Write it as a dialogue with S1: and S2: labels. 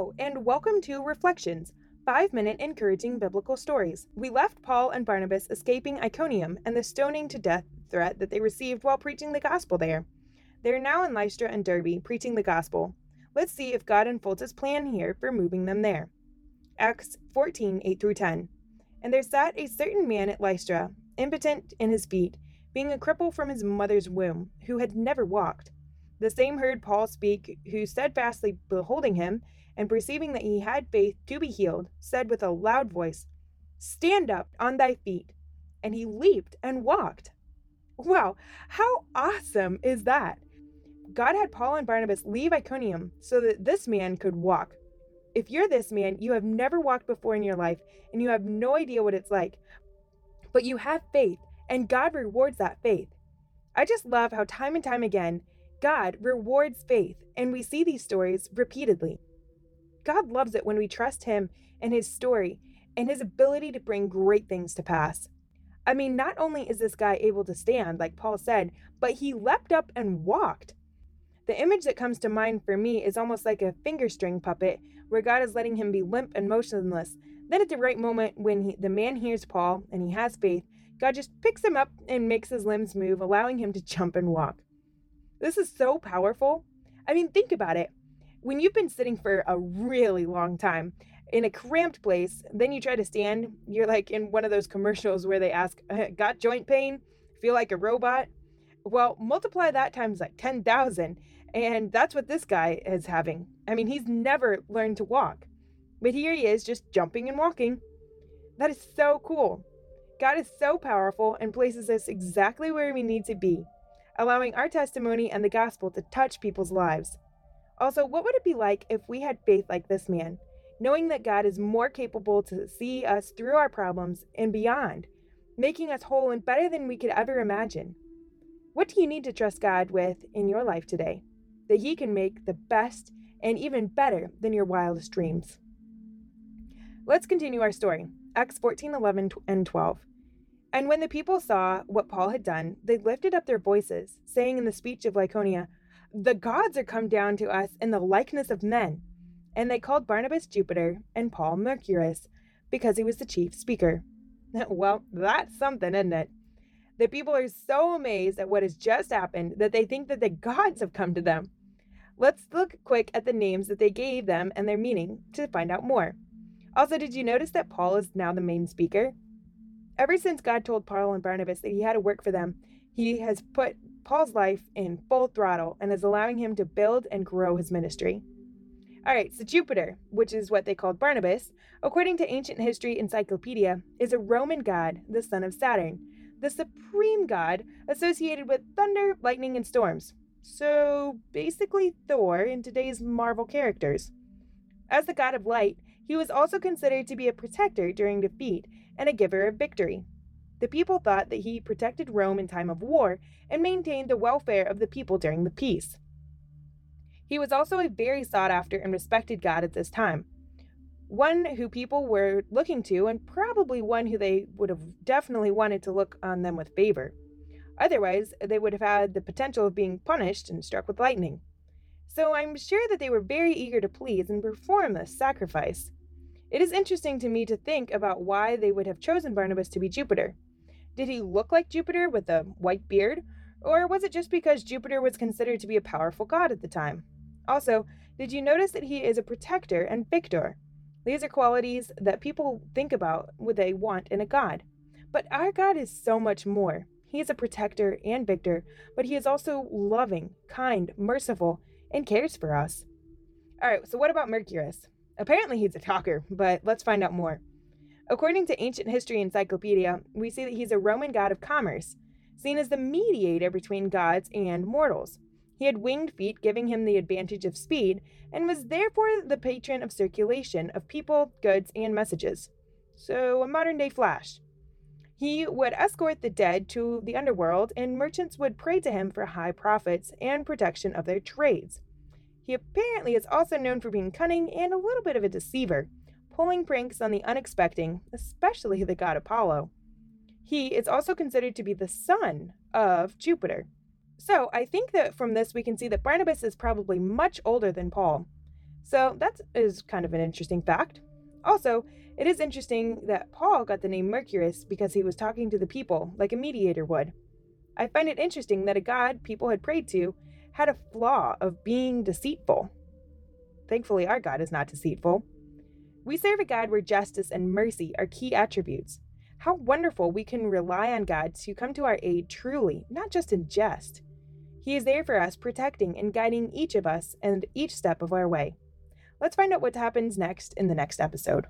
S1: And welcome to Reflections, five minute encouraging biblical stories. We left Paul and Barnabas escaping Iconium and the stoning to death threat that they received while preaching the gospel there. They are now in Lystra and Derbe preaching the gospel. Let's see if God unfolds his plan here for moving them there. Acts 14 8 through 10. And there sat a certain man at Lystra, impotent in his feet, being a cripple from his mother's womb, who had never walked. The same heard Paul speak, who steadfastly beholding him, and perceiving that he had faith to be healed, said with a loud voice, Stand up on thy feet. And he leaped and walked. Wow, how awesome is that? God had Paul and Barnabas leave Iconium so that this man could walk. If you're this man, you have never walked before in your life and you have no idea what it's like, but you have faith and God rewards that faith. I just love how time and time again, God rewards faith, and we see these stories repeatedly. God loves it when we trust Him and His story and His ability to bring great things to pass. I mean, not only is this guy able to stand, like Paul said, but he leapt up and walked. The image that comes to mind for me is almost like a finger string puppet, where God is letting him be limp and motionless. Then, at the right moment, when he, the man hears Paul and he has faith, God just picks him up and makes his limbs move, allowing him to jump and walk. This is so powerful. I mean, think about it. When you've been sitting for a really long time in a cramped place, then you try to stand, you're like in one of those commercials where they ask, uh, Got joint pain? Feel like a robot? Well, multiply that times like 10,000, and that's what this guy is having. I mean, he's never learned to walk, but here he is just jumping and walking. That is so cool. God is so powerful and places us exactly where we need to be, allowing our testimony and the gospel to touch people's lives. Also, what would it be like if we had faith like this man, knowing that God is more capable to see us through our problems and beyond, making us whole and better than we could ever imagine? What do you need to trust God with in your life today that He can make the best and even better than your wildest dreams? Let's continue our story. Acts 14 11 and 12. And when the people saw what Paul had done, they lifted up their voices, saying in the speech of Lycaonia, The gods are come down to us in the likeness of men. And they called Barnabas Jupiter and Paul Mercurius, because he was the chief speaker. well, that's something, isn't it? The people are so amazed at what has just happened that they think that the gods have come to them. Let's look quick at the names that they gave them and their meaning to find out more. Also, did you notice that Paul is now the main speaker? Ever since God told Paul and Barnabas that he had to work for them, he has put Paul's life in full throttle and is allowing him to build and grow his ministry. All right, so Jupiter, which is what they called Barnabas, according to ancient history encyclopedia, is a Roman god, the son of Saturn, the supreme god associated with thunder, lightning, and storms. So basically, Thor in today's Marvel characters. As the god of light, he was also considered to be a protector during defeat and a giver of victory. The people thought that he protected Rome in time of war and maintained the welfare of the people during the peace. He was also a very sought after and respected god at this time, one who people were looking to, and probably one who they would have definitely wanted to look on them with favor. Otherwise, they would have had the potential of being punished and struck with lightning. So I'm sure that they were very eager to please and perform this sacrifice. It is interesting to me to think about why they would have chosen Barnabas to be Jupiter. Did he look like Jupiter with a white beard? Or was it just because Jupiter was considered to be a powerful god at the time? Also, did you notice that he is a protector and victor? These are qualities that people think about what they want in a god. But our God is so much more. He is a protector and victor, but he is also loving, kind, merciful, and cares for us. All right, so what about Mercurius? Apparently, he's a talker, but let's find out more. According to Ancient History Encyclopedia, we see that he's a Roman god of commerce, seen as the mediator between gods and mortals. He had winged feet, giving him the advantage of speed, and was therefore the patron of circulation of people, goods, and messages. So, a modern day Flash. He would escort the dead to the underworld, and merchants would pray to him for high profits and protection of their trades. He apparently is also known for being cunning and a little bit of a deceiver, pulling pranks on the unexpecting, especially the god Apollo. He is also considered to be the son of Jupiter. So I think that from this we can see that Barnabas is probably much older than Paul. So that is kind of an interesting fact. Also, it is interesting that Paul got the name Mercurius because he was talking to the people like a mediator would. I find it interesting that a god people had prayed to had a flaw of being deceitful. Thankfully, our God is not deceitful. We serve a God where justice and mercy are key attributes. How wonderful we can rely on God to come to our aid truly, not just in jest. He is there for us, protecting and guiding each of us and each step of our way. Let's find out what happens next in the next episode.